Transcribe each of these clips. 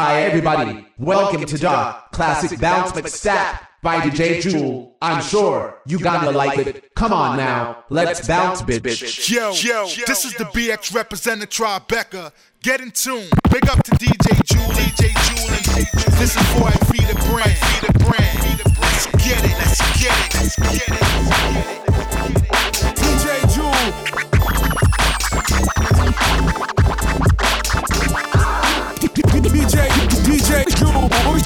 Hi everybody, welcome to the classic bounce McStap by DJ Jewel. I'm sure you gonna like it. Come on now, let's bounce, bitch. Yo, yo, this is the BX representative Tribeca. Get in tune. Big up to DJ Jewel, DJ Jewel, this is for I feed the brand, feed the brand. Let's get it, let's get it, let's get it.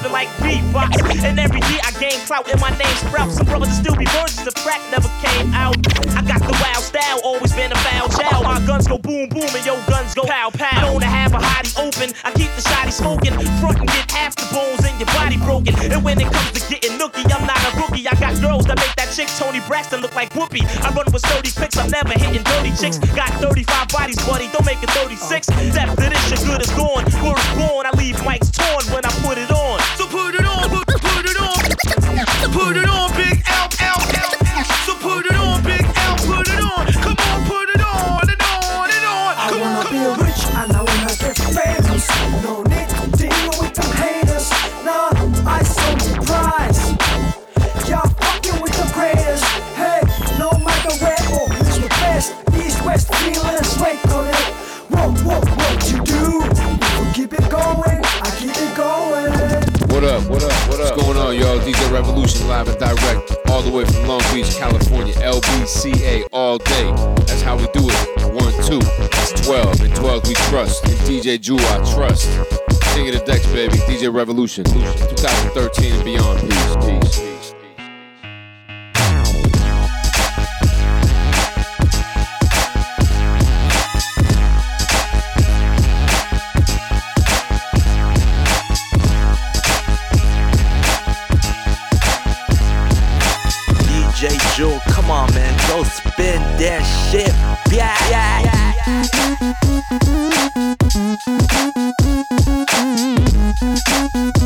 pumping like beatbox. And every year I gain clout and my name sprouts. Some brothers still be virgins, the crack never came out. I got the wild style, always been a foul child. My guns go boom boom and your guns go pow pow. Known to have a hottie open, I keep the shotty smoking. Front and get half the bones in your body broken. And when it comes to getting nookie, I'm not a rookie. I got girls that make that chick Toni Braxton look like Whoopi. I run with 30 pics, I'm never hitting dirty chicks. Got 35 bodies, buddy, don't make it 36. After this, your good is gone. Word is born, I leave mics torn when I put it on. What up? What up? What up? What's going on, y'all? DJ Revolution live and direct, all the way from Long Beach, California. LBCA all day. That's how we do it. One, two. It's 12. And 12 we trust. And DJ Jewel, I trust. King of the decks, baby. DJ Revolution. 2013 and beyond. Peace, peace, that shit. Yeah, yeah, Hold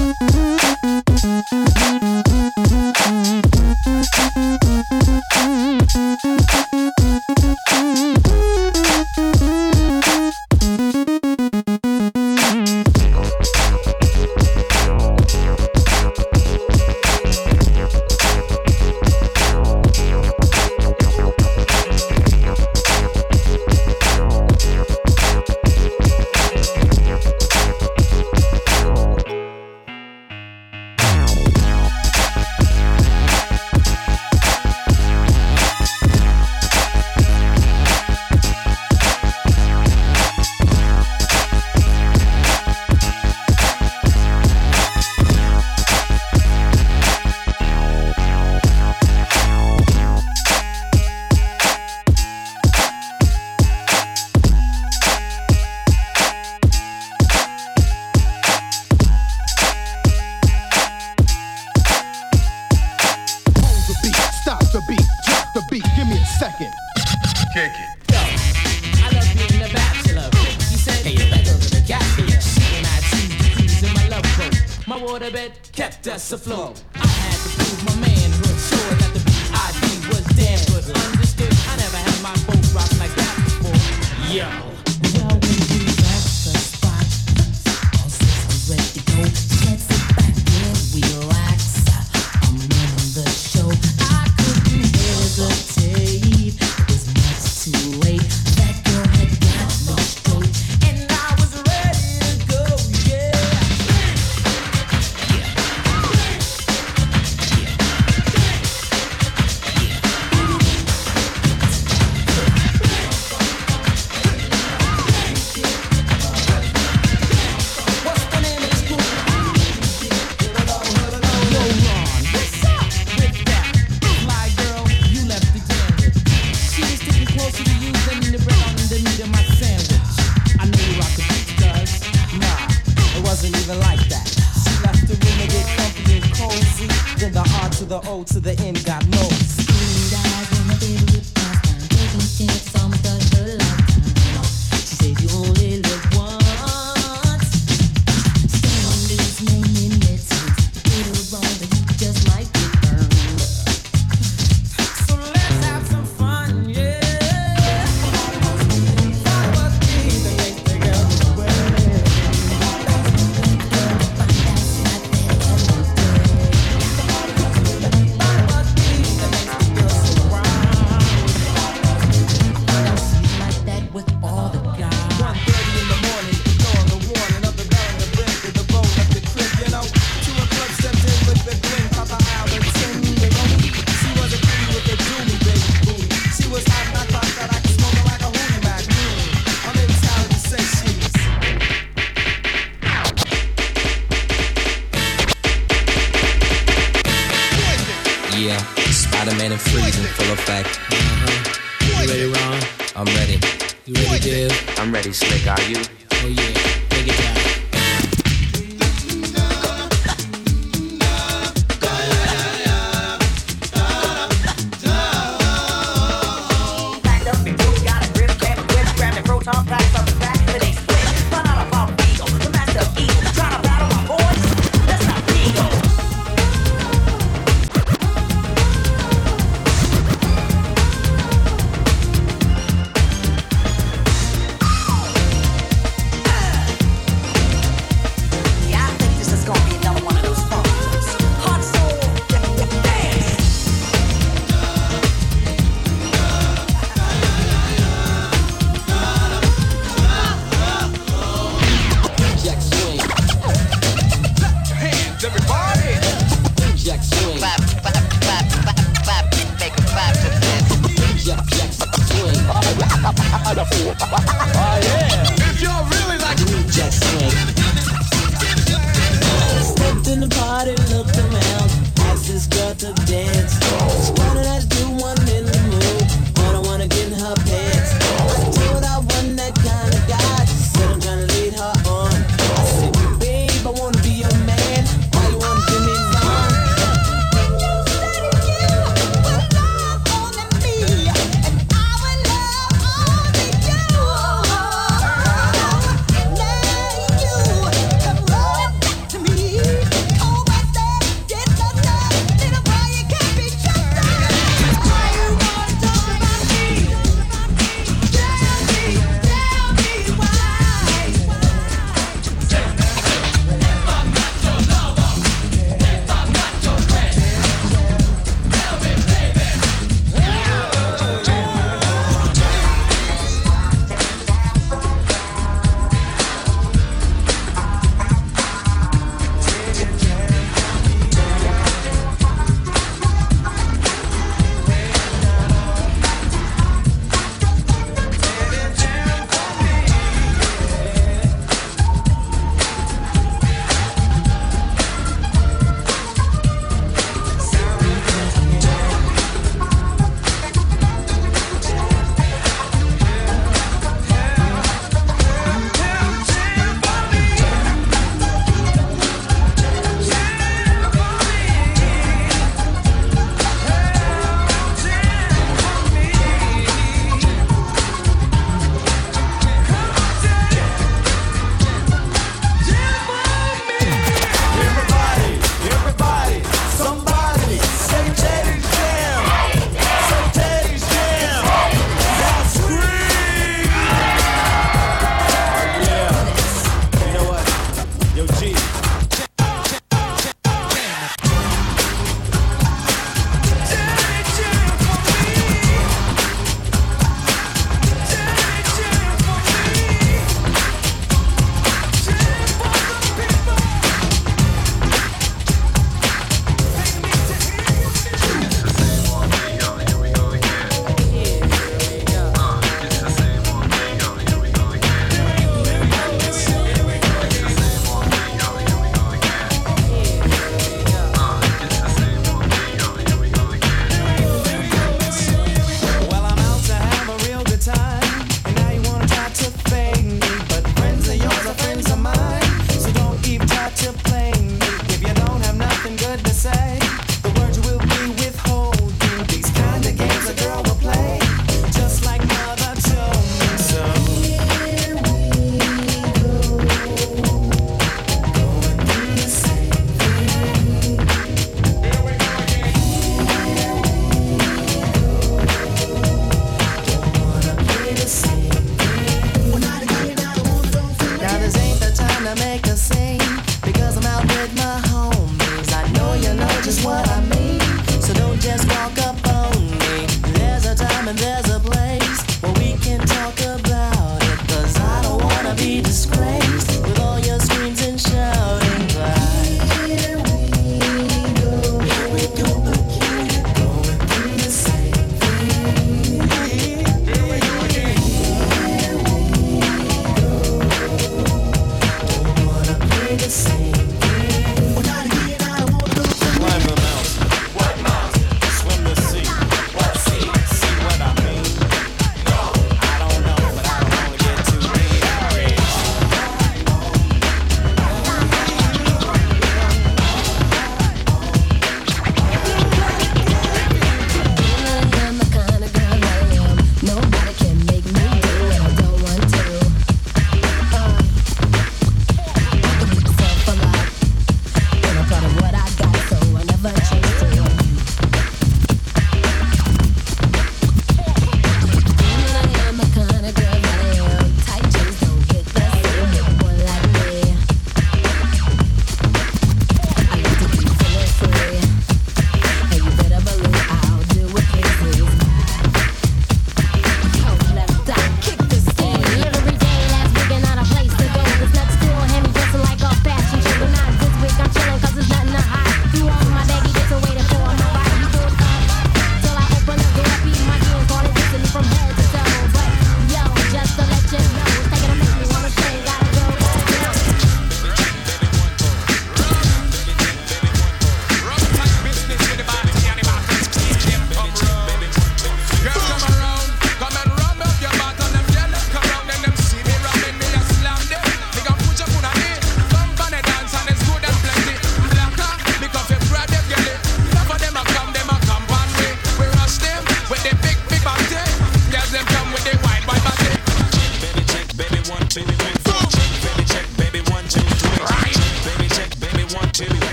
If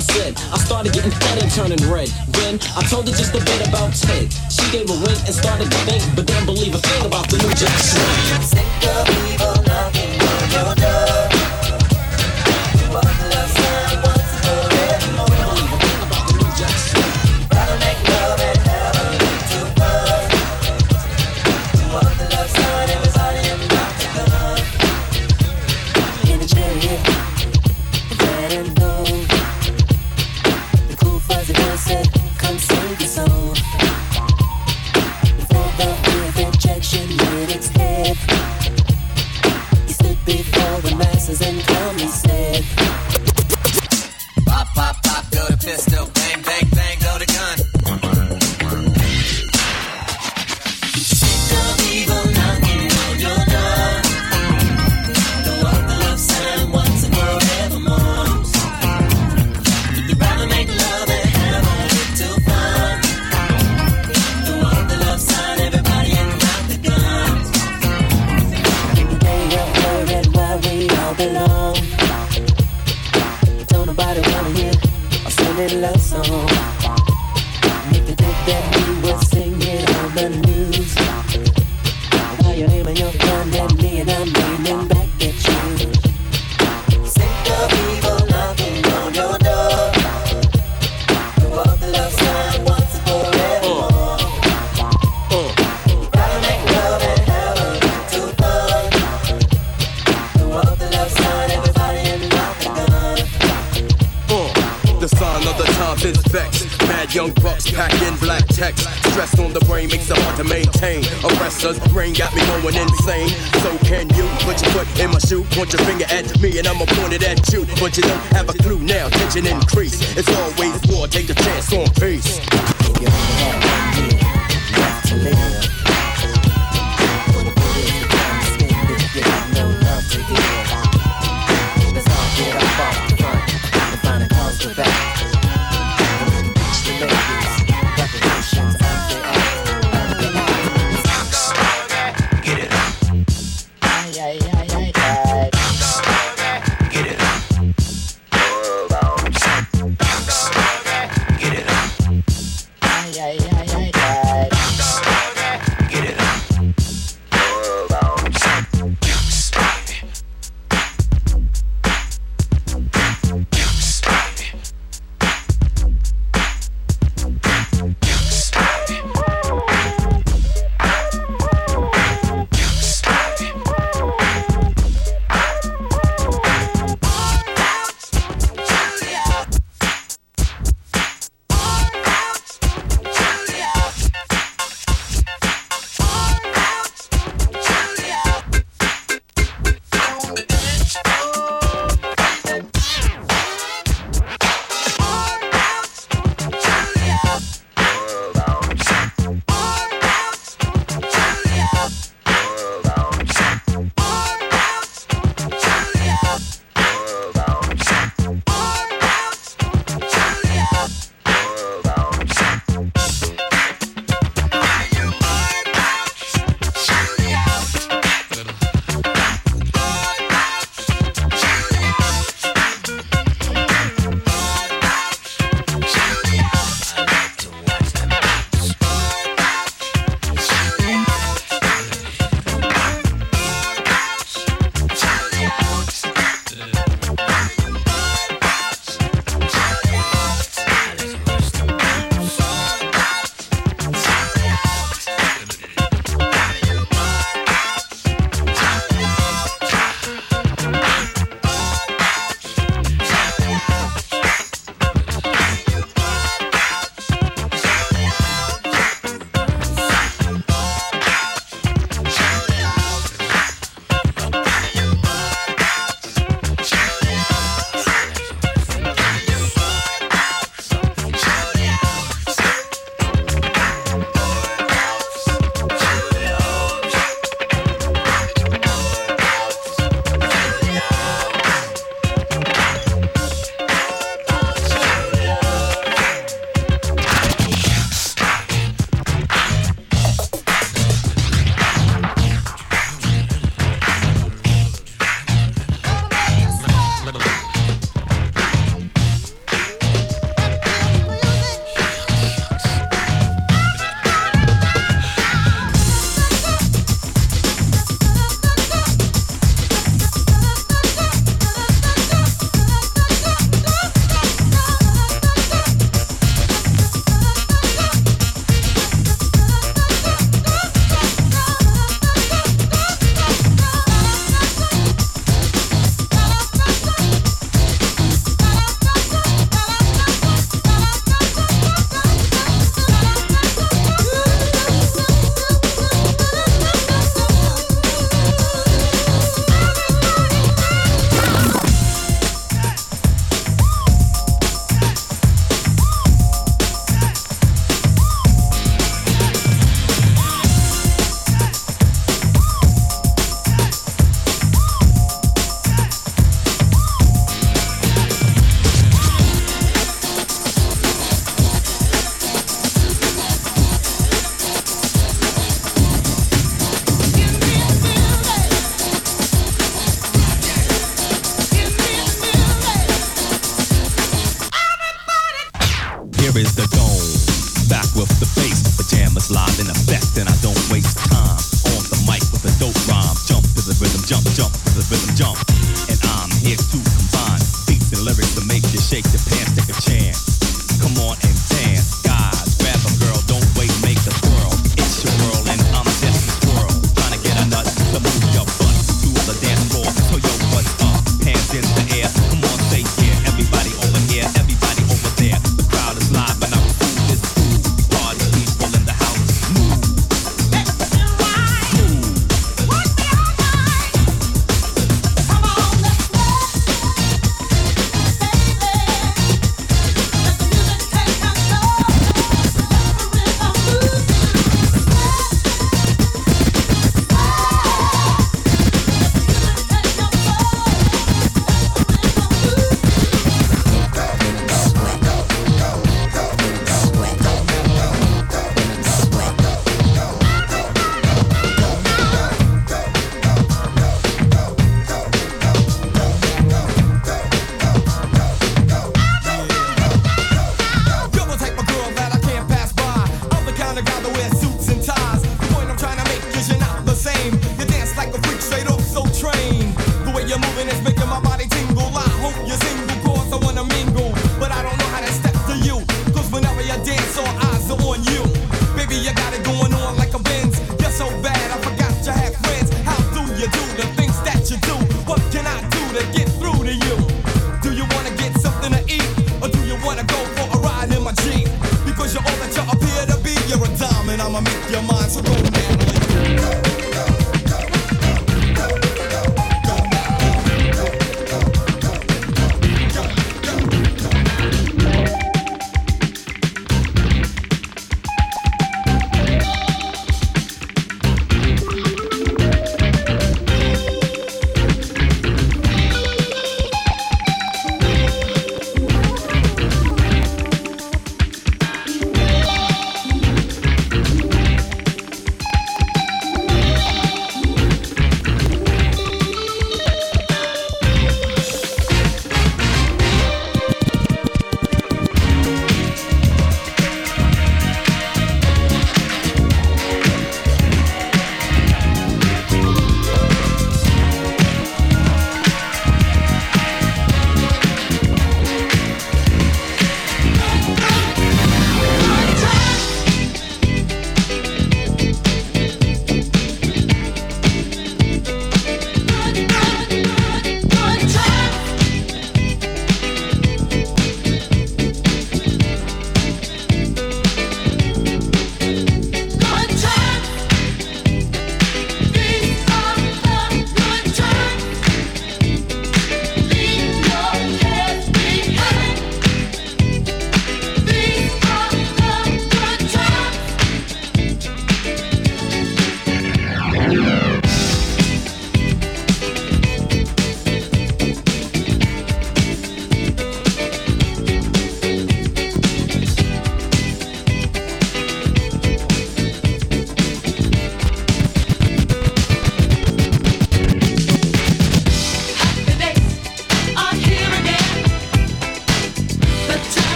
I said. I started getting fed and turning red. Then I told her just a bit about Ted. She gave a wink and started to think, but didn't believe a thing about the new Jack Swing.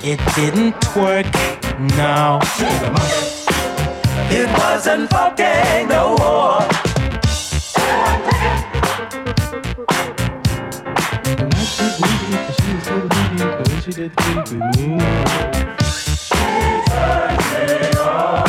It didn't work, no. It wasn't fucking no war. She did with me. She turned on.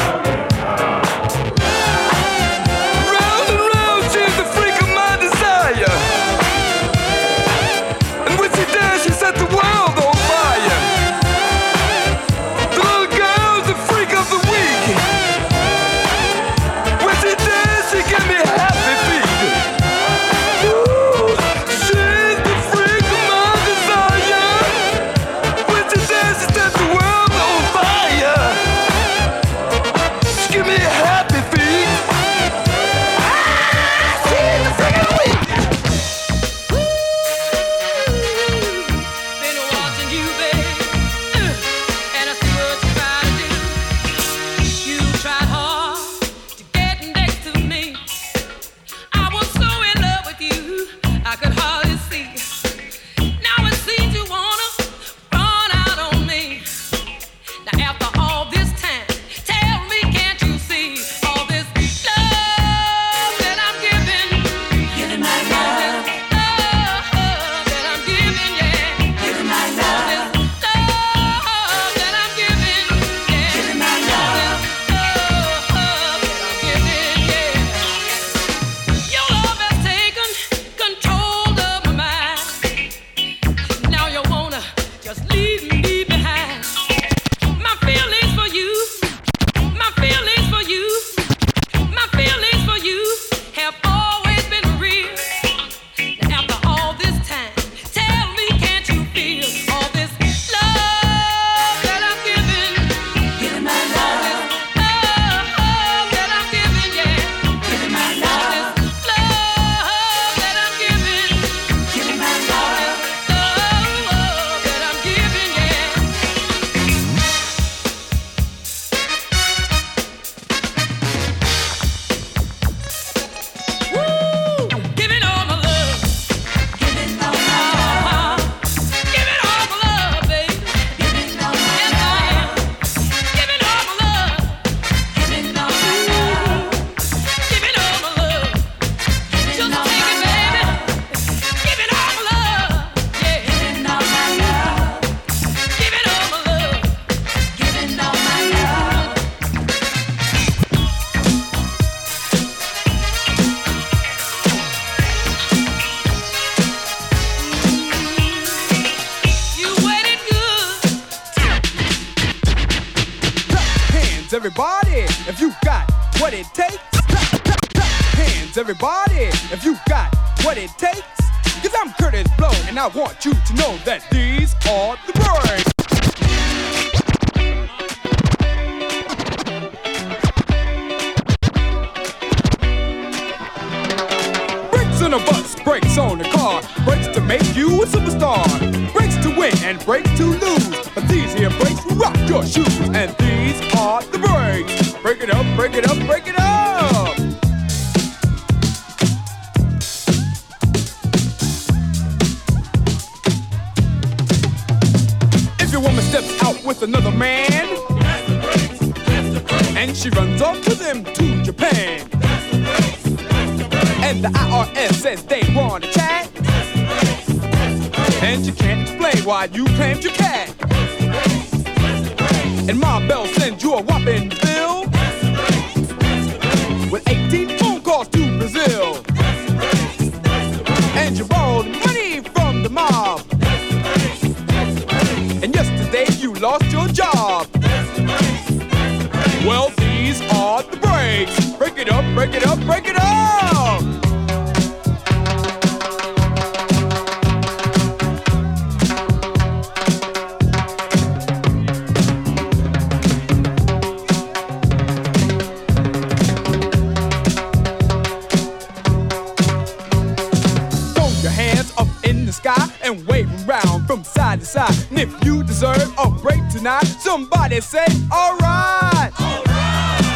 decide and if you deserve a break tonight. Somebody say, alright. Right.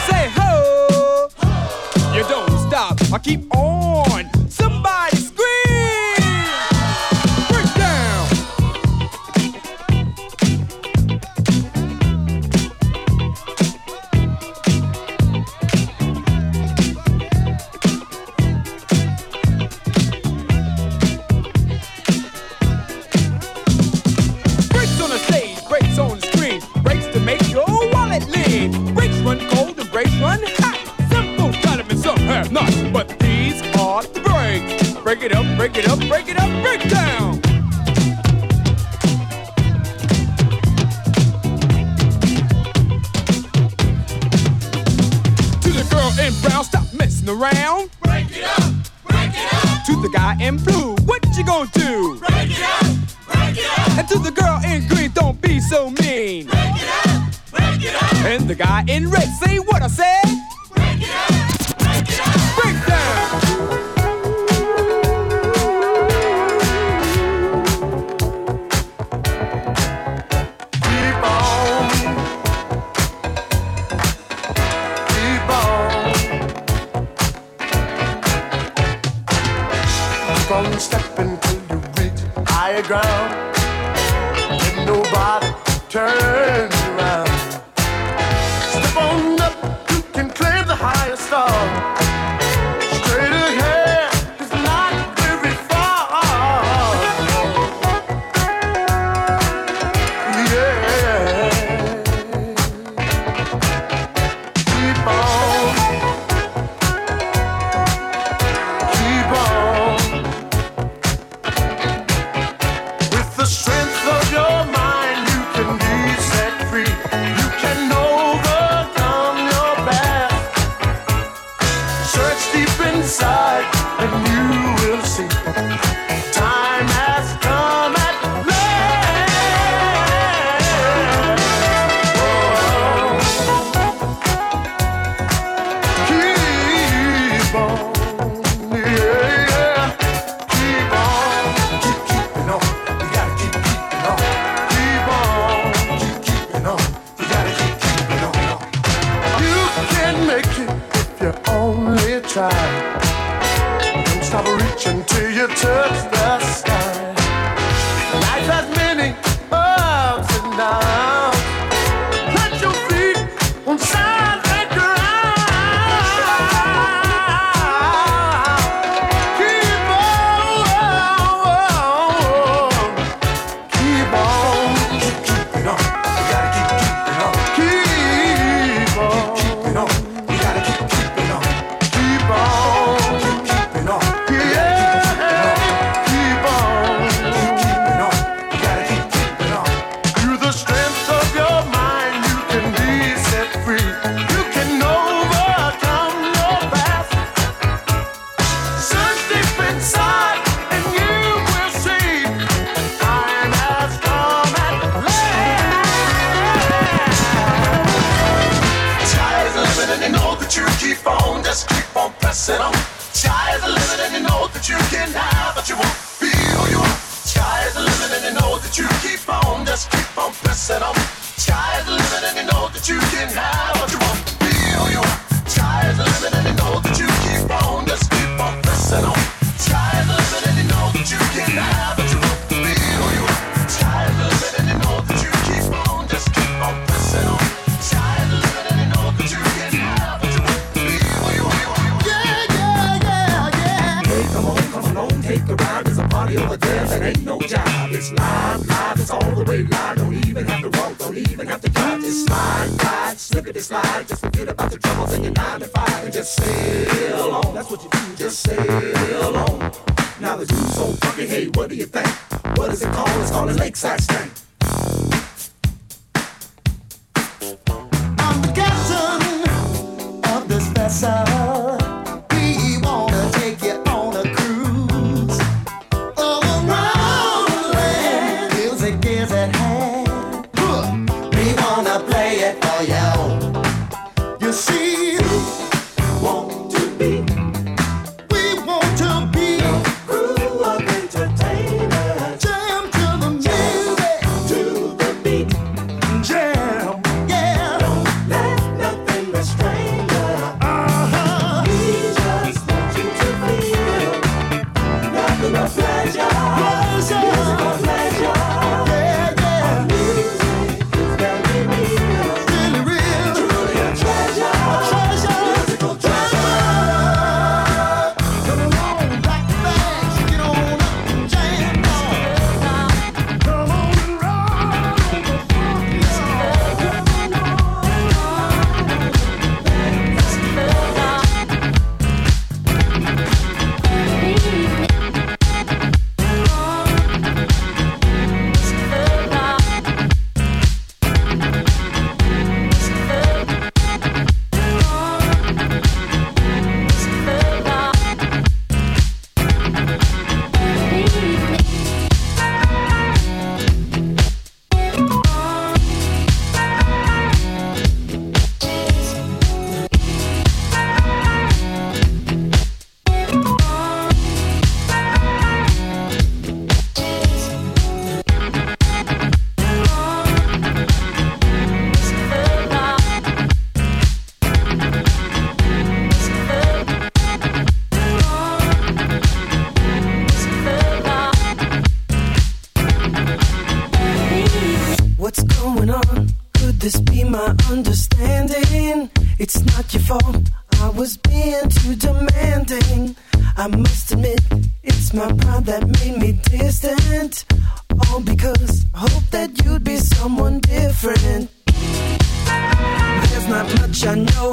Say, ho. ho. You don't stop. I keep on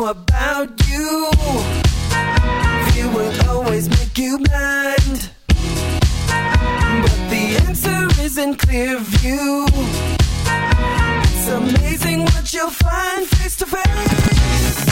about you. Fear will always make you blind. But the answer is in clear view. It's amazing what you'll find face to face.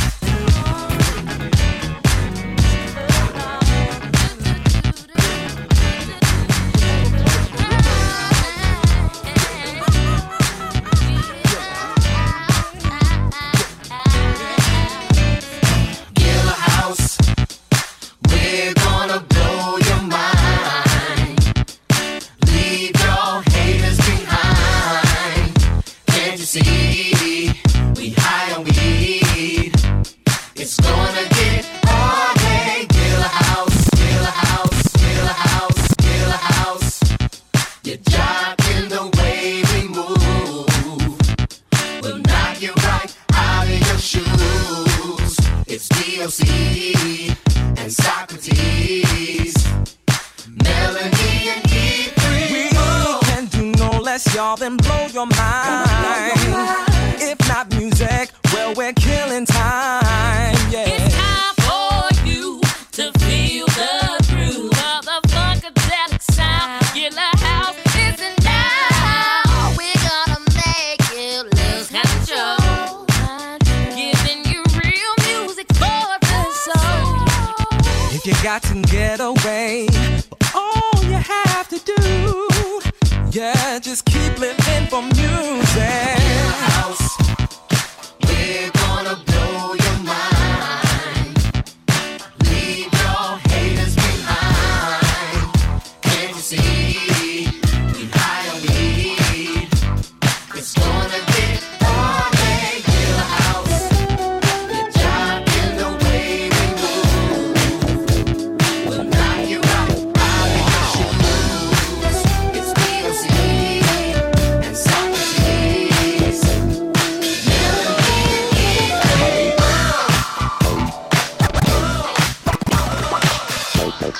Okay,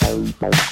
I'm gonna.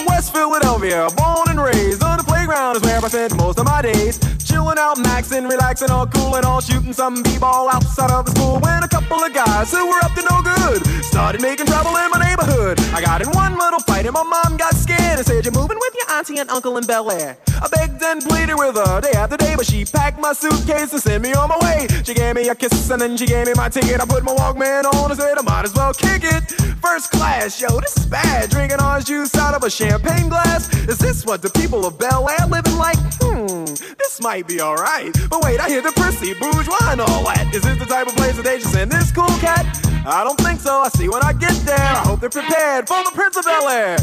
Philadelphia, born and raised on the playground is where I spent most of my days. Chilling out, maxing, relaxing, all cool and all shooting some b-ball outside of the school. When a couple of guys who were up to no good started making trouble in my neighborhood. I got in one little fight and my mom got scared and said, "You're moving with your auntie and uncle in Bel Air." I begged and pleaded with her day after day, but she packed my suitcase and sent me on my way. She gave me a kiss and then she gave me my ticket. I put my Walkman on and said I might as well kick it. First class, yo, this is bad. Drinking orange juice out of a champagne glass. Is this what the people of Bel Air living like? Hmm, this might be alright. But wait, I hear the prissy bourgeois and all that. Is this the type of place that they just send this cool cat? I don't think so. I see when I get there. I hope they're prepared for the Prince of Bel Air.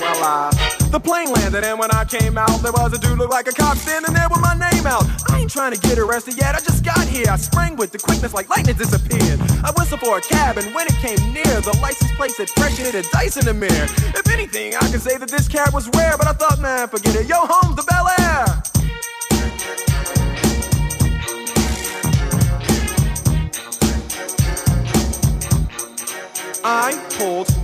Well, uh, the plane landed, and when I came out, there was a dude look like a cop standing there with my name out. I ain't trying to get arrested yet, I just got here. I sprang with the quickness like lightning disappeared. I whistled for a cab, and when it came near, the license plate said pressure hit a dice in the mirror. If anything, I could say that this cab was rare, but I thought, man, forget it. Yo, home's the Bel Air. I pulled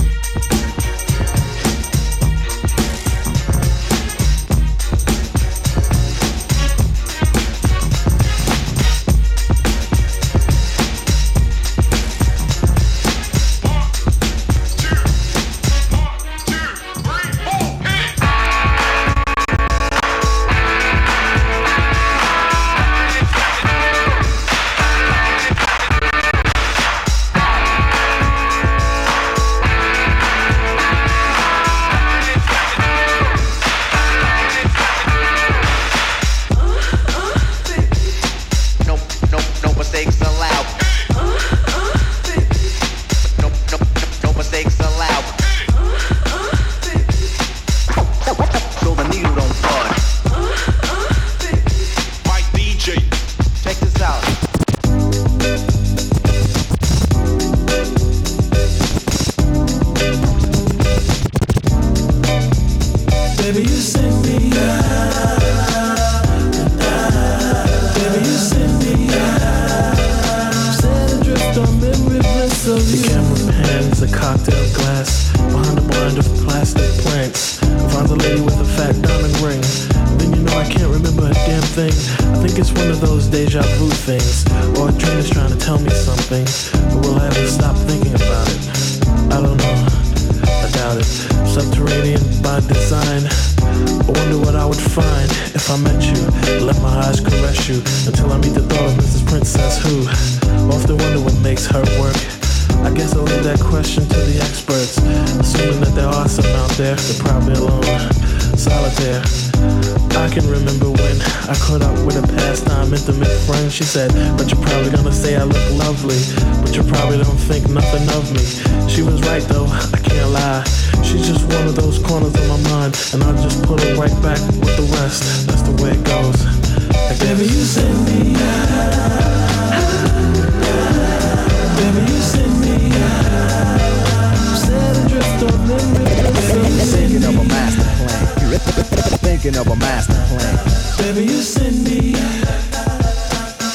Thinking of a master plan. Baby, you send me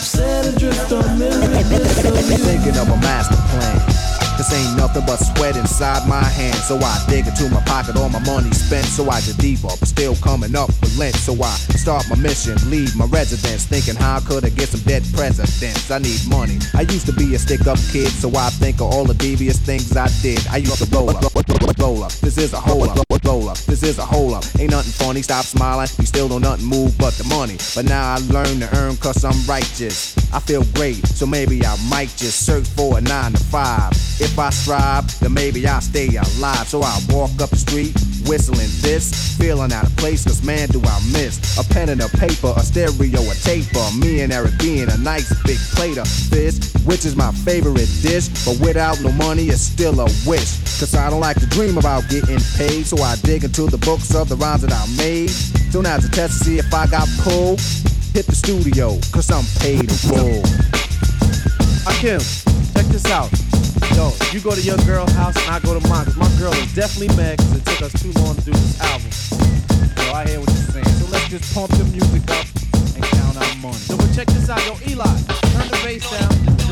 Set adrift on memory. Thinking of a master plan. This ain't nothing but sweat inside my hands. So I dig into my pocket, all my money spent. So I get deeper, but still coming up with lint. So I start my mission, leave my residence. Thinking how could I get some dead presidents? I need money. I used to be a stick up kid, so I think of all the devious things I did. I used to roll up, roll up. This is a hole up, roll up. This is a hole up. Ain't nothing funny, stop smiling. You still don't nothing move but the money. But now I learn to earn cause I'm righteous. I feel great, so maybe I might just search for a nine to five. If I strive, then maybe I'll stay alive. So I walk up the street, whistling this, feeling out of place, cause man, do I miss a pen and a paper, a stereo, a taper. Me and Eric being a nice big plate of fish, which is my favorite dish. But without no money, it's still a wish. Cause I don't like to dream about getting paid, so I dig into the books of the rhymes that I made. So now to test to see if I got pulled, hit the studio, cause I'm paid in full. Rakim, check this out. Yo, you go to your girl's house and I go to mine. Cause my girl is definitely mad cause it took us too long to do this album. Yo, I hear what you're saying. So let's just pump the music up and count our money. So but check this out, yo, Eli, turn the bass down.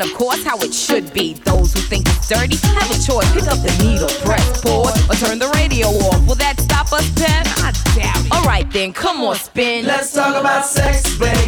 and of course how it should be. Those who think it's dirty have a choice. Pick up the needle, press pause, or turn the radio off. Will that stop us, Pep? I doubt it. All right then, come on, spin. Let's talk about sex, baby.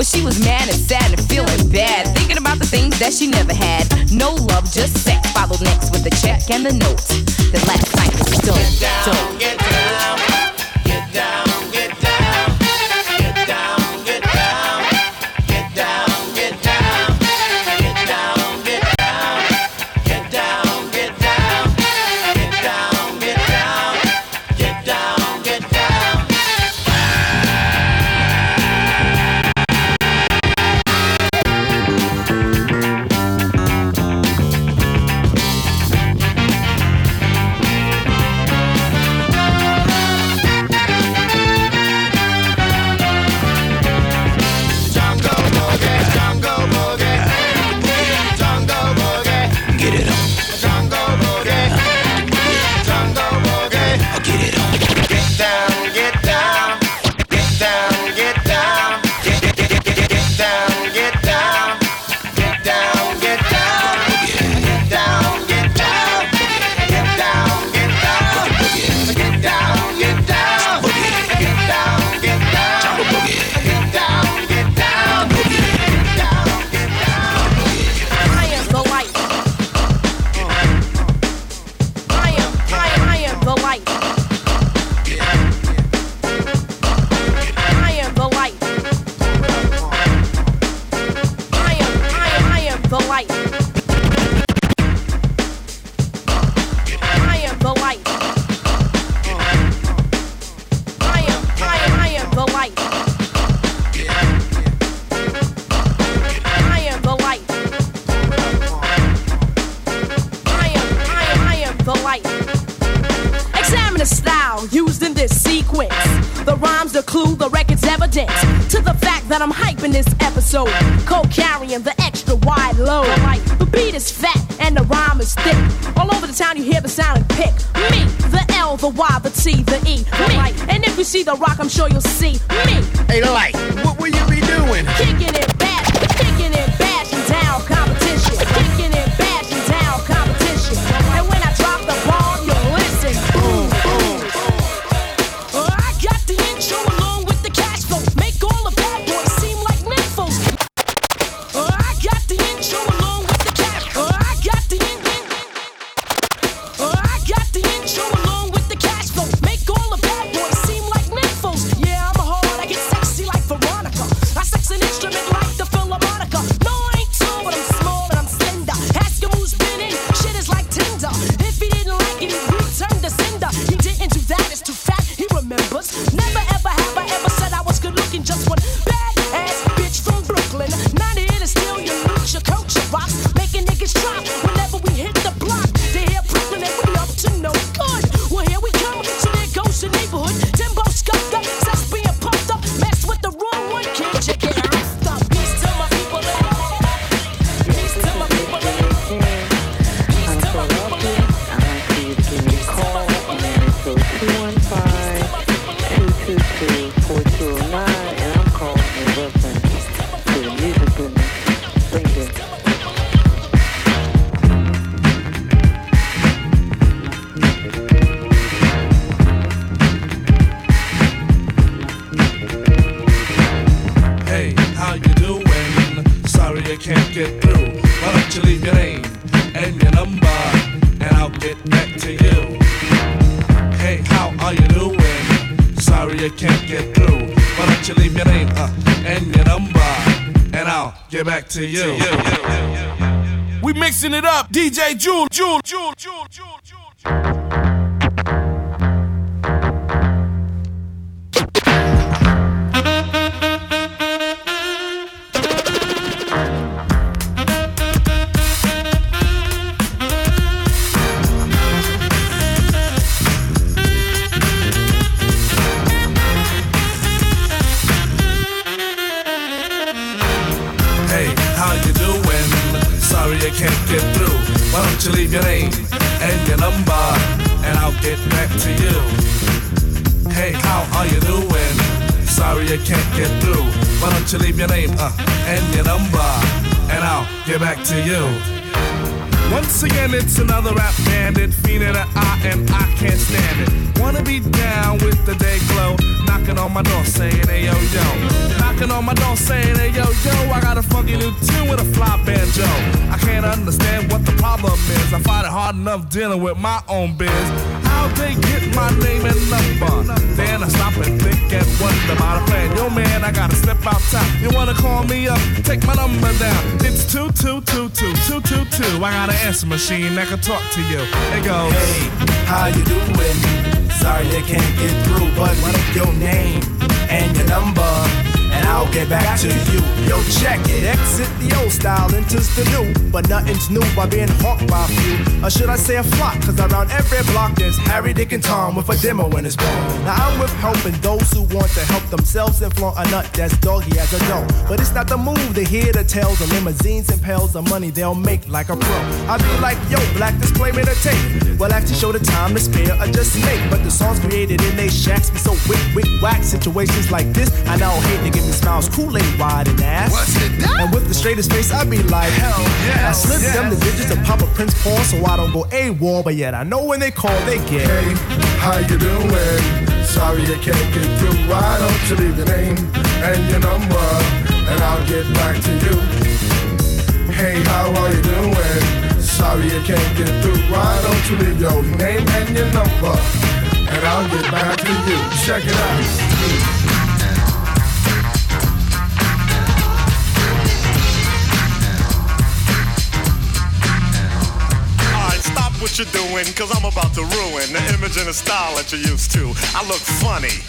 but she was mad and sad and feeling bad, thinking about the things that she never had. No love, just sex. Followed next with the check and the note. That last night was. Get down. Get down. To you. We mixing it up. DJ Jewel, Jewel, with a fly banjo. I can't understand what the problem is. I find it hard enough dealing with my own biz. How they get my name and number? Then I stop and think and wonder about a plan. Yo man, I gotta step outside. You wanna call me up? Take my number down. It's two two two two two two two. I got an answer machine that can talk to you. It goes. Hey, how you doing? Sorry I can't get through, but what your name and your number? And I'll get back to you. Yo, check it. Exit the old style, enters the new. But nothing's new by being hawked by a few. Or should I say a flock? Cause around every block there's Harry, Dick, and Tom with a demo in his palm. Now I'm with helping those who want to help themselves and flaunt a nut that's doggy as a dough. But it's not the move to hear the tales of limousines and pails of money they'll make like a pro. I be like, yo, black disclaimer to tape. Well, actually show the time to spare or just make. But the songs created in they shacks be so wick, wick, whack. Situations like this, I now hate to give me smiles, Kool-Aid wide and ass. What's it? And with the straightest face, I be like, hell yeah. I slip them the digits and pop a Prince Paul so I don't go AWOL. But yet I know when they call, they get. Hey, how you doing? Sorry I can't get through. Why don't you leave your name and your number, and I'll get back to you. Hey, how are you doing? Sorry I can't get through. Why don't you leave your name and your number, and I'll get back to you. Check it out. What you're doing, cause I'm about to ruin the image and the style that you're used to. I look funny.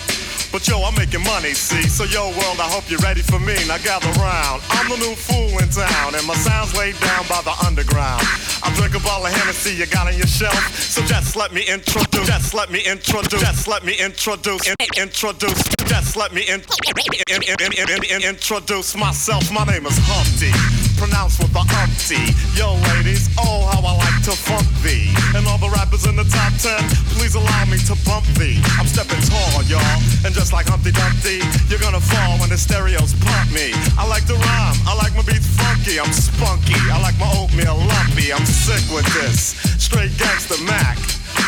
But yo, I'm making money, see? So yo, world, I hope you're ready for me. Now gather round. I'm the new fool in town, and my sound's laid down by the underground. I drink a bottle of Hennessy you got on your shelf. So just let me introduce, just let me introduce, just let me introduce, in, introduce, just let me in, in, in, in, in, in, introduce myself. My name is Humpty, pronounced with the umpty. Yo, ladies, oh, how I like to funk thee. And all the rappers in the top ten, please allow me to bump thee. I'm stepping tall, y'all, and just like Humpty Dumpty, you're gonna fall when the stereos pump me. I like to rhyme, I like my beats funky, I'm spunky, I like my oatmeal lumpy, I'm sick with this.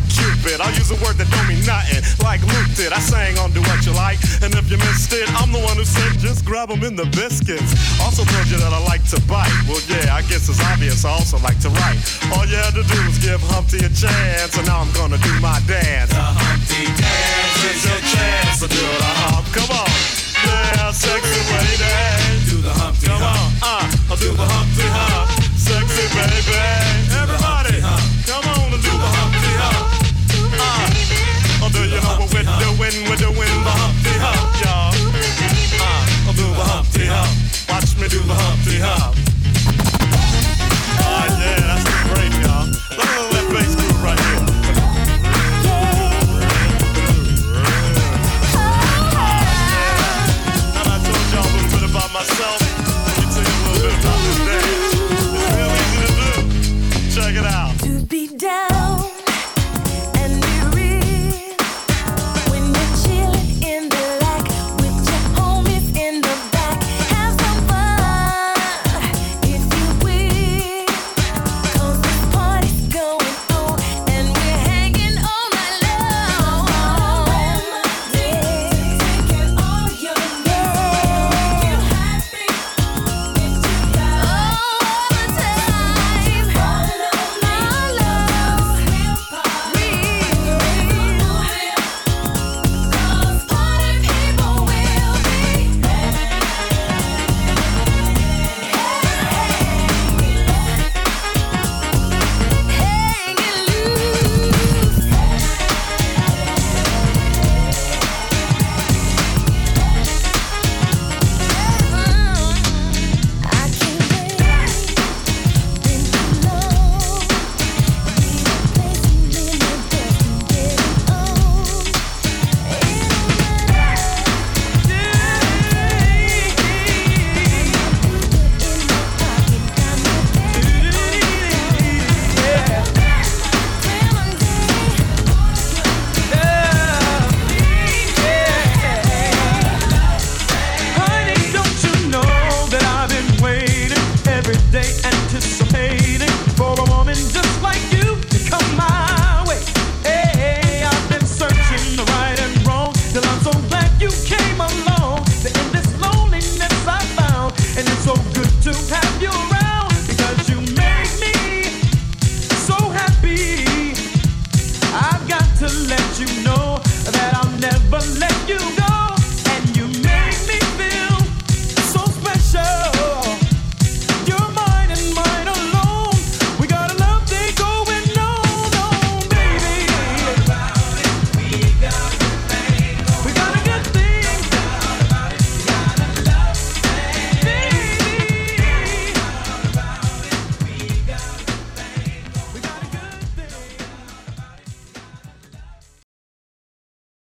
Cupid. I use a word that don't mean nothing, like Luke did. I sang on Do What You Like. And if you missed it, I'm the one who said just grab 'em in the biscuits. Also told you that I like to bite. Well, yeah, I guess it's obvious I also like to write. All you had to do was give Humpty a chance, and now I'm gonna do my dance. The Humpty dance is your chance to do the hump. Come on. Yeah, sexy lady. Do the Humpty Come on, uh, I'll do the Humpty when we're doing the Humpty Hump, y'all. Uh, I'll do the Humpty Hump. Watch me do the Humpty Hump.